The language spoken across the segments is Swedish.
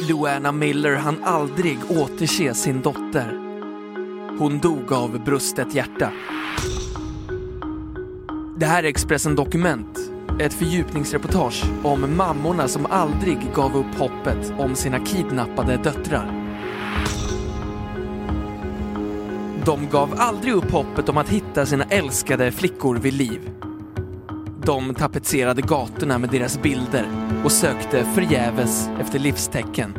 Luana Miller hann aldrig återse sin dotter. Hon dog av brustet hjärta. Det här är Expressen Dokument, ett fördjupningsreportage om mammorna som aldrig gav upp hoppet om sina kidnappade döttrar. De gav aldrig upp hoppet om att hitta sina älskade flickor vid liv. De tapetserade gatorna med deras bilder och sökte förgäves efter livstecken.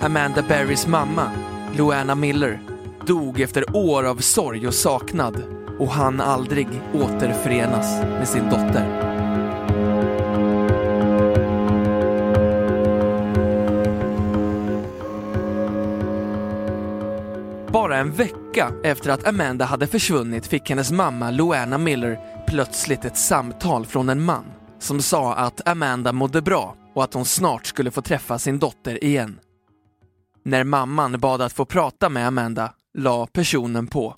Amanda Berrys mamma, Luana Miller, dog efter år av sorg och saknad och hann aldrig återförenas med sin dotter. Bara en vecka vecka efter att Amanda hade försvunnit fick hennes mamma Luana Miller plötsligt ett samtal från en man som sa att Amanda mådde bra och att hon snart skulle få träffa sin dotter igen. När mamman bad att få prata med Amanda la personen på.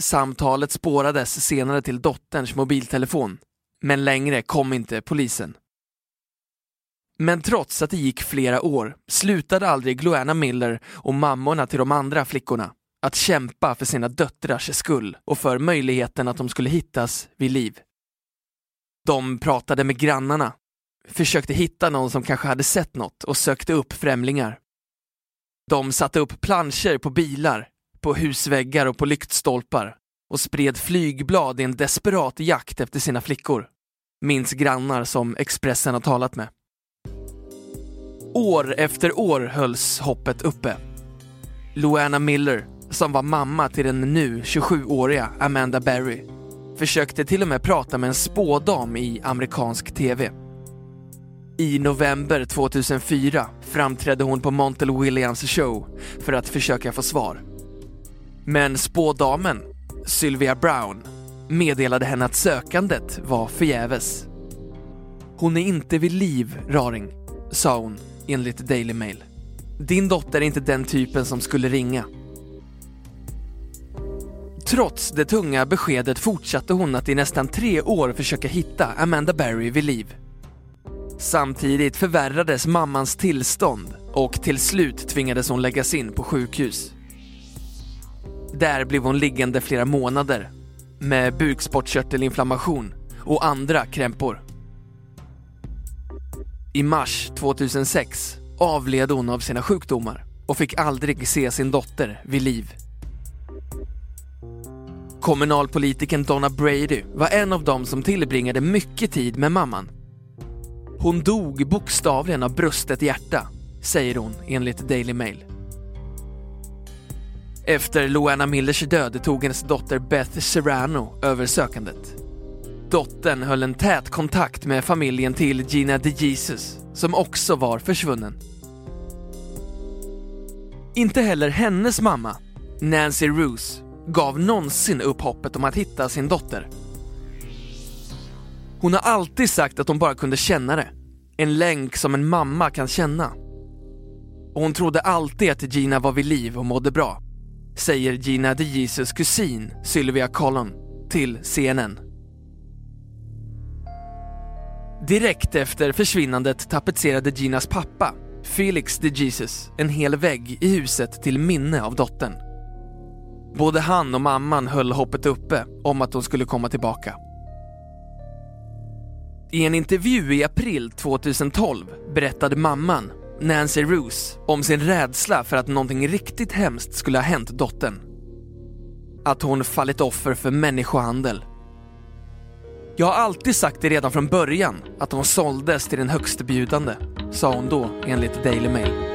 Samtalet spårades senare till dotterns mobiltelefon, men längre kom inte polisen. Men trots att det gick flera år slutade aldrig Gloana Miller och mammorna till de andra flickorna att kämpa för sina döttrars skull och för möjligheten att de skulle hittas vid liv. De pratade med grannarna, försökte hitta någon som kanske hade sett något och sökte upp främlingar. De satte upp planscher på bilar, på husväggar och på lyktstolpar och spred flygblad i en desperat jakt efter sina flickor. Minns grannar som Expressen har talat med. År efter år hölls hoppet uppe. Luana Miller, som var mamma till den nu 27-åriga Amanda Berry, försökte till och med prata med en spådam i amerikansk TV. I november 2004 framträdde hon på Montel Williams show för att försöka få svar. Men spådamen, Sylvia Brown, meddelade henne att sökandet var förgäves. Hon är inte vid liv, Raring, sa hon enligt Daily Mail. Din dotter är inte den typen som skulle ringa. Trots det tunga beskedet fortsatte hon att i nästan tre år försöka hitta Amanda Berry vid liv. Samtidigt förvärrades mammans tillstånd och till slut tvingades hon läggas in på sjukhus. Där blev hon liggande flera månader med bukspottkörtelinflammation och andra krämpor. I mars 2006 avled hon av sina sjukdomar och fick aldrig se sin dotter vid liv. Kommunalpolitiken Donna Brady var en av dem som tillbringade mycket tid med mamman. Hon dog bokstavligen av brustet hjärta, säger hon enligt Daily Mail. Efter Luana Millers död tog hennes dotter Beth Serrano över sökandet. Dottern höll en tät kontakt med familjen till Gina DeJesus, som också var försvunnen. Inte heller hennes mamma, Nancy Roos, gav någonsin upp hoppet om att hitta sin dotter. Hon har alltid sagt att hon bara kunde känna det. En länk som en mamma kan känna. Och hon trodde alltid att Gina var vid liv och mådde bra, säger Gina DeJesus kusin Sylvia Collon, till CNN. Direkt efter försvinnandet tapetserade Ginas pappa, Felix de Jesus, en hel vägg i huset till minne av dottern. Både han och mamman höll hoppet uppe om att hon skulle komma tillbaka. I en intervju i april 2012 berättade mamman, Nancy Roos, om sin rädsla för att någonting riktigt hemskt skulle ha hänt dottern. Att hon fallit offer för människohandel jag har alltid sagt det redan från början, att de såldes till den högstbjudande, sa hon då enligt Daily Mail.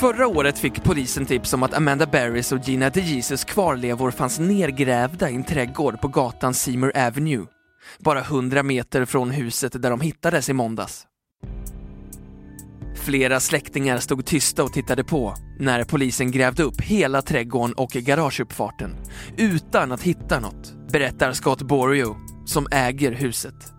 Förra året fick polisen tips om att Amanda Barris och Gina DeJesus kvarlevor fanns nergrävda i en trädgård på gatan Seymour Avenue. Bara 100 meter från huset där de hittades i måndags. Flera släktingar stod tysta och tittade på när polisen grävde upp hela trädgården och garageuppfarten utan att hitta något, berättar Scott Borio som äger huset.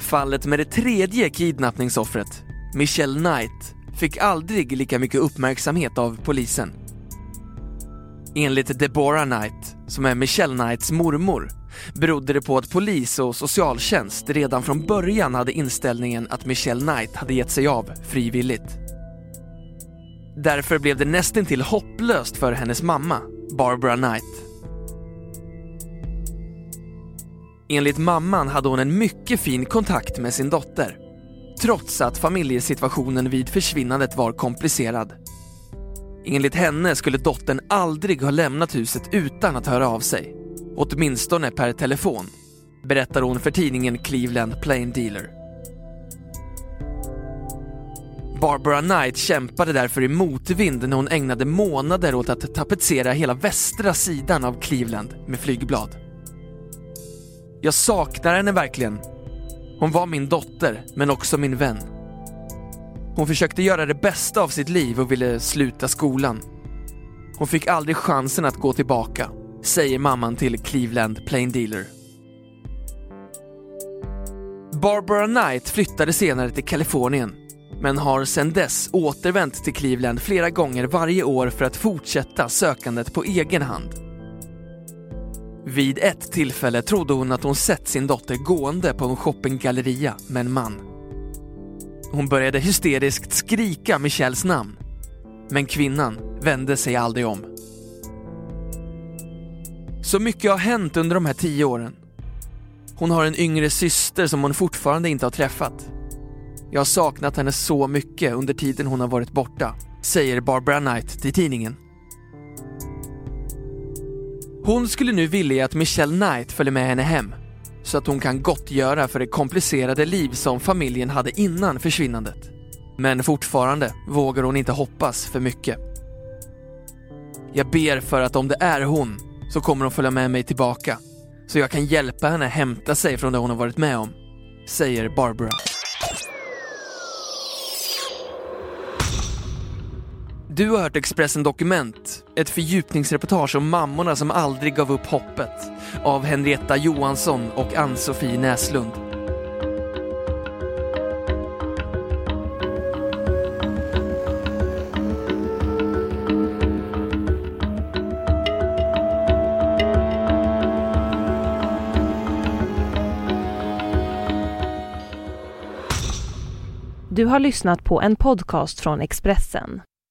Fallet med det tredje kidnappningsoffret, Michelle Knight, fick aldrig lika mycket uppmärksamhet av polisen. Enligt Deborah Knight, som är Michelle Knights mormor, berodde det på att polis och socialtjänst redan från början hade inställningen att Michelle Knight hade gett sig av frivilligt. Därför blev det nästintill hopplöst för hennes mamma, Barbara Knight. Enligt mamman hade hon en mycket fin kontakt med sin dotter, trots att familjesituationen vid försvinnandet var komplicerad. Enligt henne skulle dottern aldrig ha lämnat huset utan att höra av sig. Åtminstone per telefon, berättar hon för tidningen Cleveland Plain Dealer. Barbara Knight kämpade därför i motvind när hon ägnade månader åt att tapetsera hela västra sidan av Cleveland med flygblad. Jag saknar henne verkligen. Hon var min dotter, men också min vän. Hon försökte göra det bästa av sitt liv och ville sluta skolan. Hon fick aldrig chansen att gå tillbaka, säger mamman till Cleveland Plain Dealer. Barbara Knight flyttade senare till Kalifornien, men har sedan dess återvänt till Cleveland flera gånger varje år för att fortsätta sökandet på egen hand. Vid ett tillfälle trodde hon att hon sett sin dotter gående på en shoppinggalleria med en man. Hon började hysteriskt skrika Michelles namn. Men kvinnan vände sig aldrig om. Så mycket har hänt under de här tio åren. Hon har en yngre syster som hon fortfarande inte har träffat. Jag har saknat henne så mycket under tiden hon har varit borta, säger Barbara Knight till tidningen. Hon skulle nu vilja att Michelle Knight följer med henne hem så att hon kan gottgöra för det komplicerade liv som familjen hade innan försvinnandet. Men fortfarande vågar hon inte hoppas för mycket. Jag ber för att om det är hon så kommer hon följa med mig tillbaka så jag kan hjälpa henne hämta sig från det hon har varit med om, säger Barbara. Du har hört Expressen Dokument, ett fördjupningsreportage om mammorna som aldrig gav upp hoppet av Henrietta Johansson och Ann-Sofie Näslund. Du har lyssnat på en podcast från Expressen.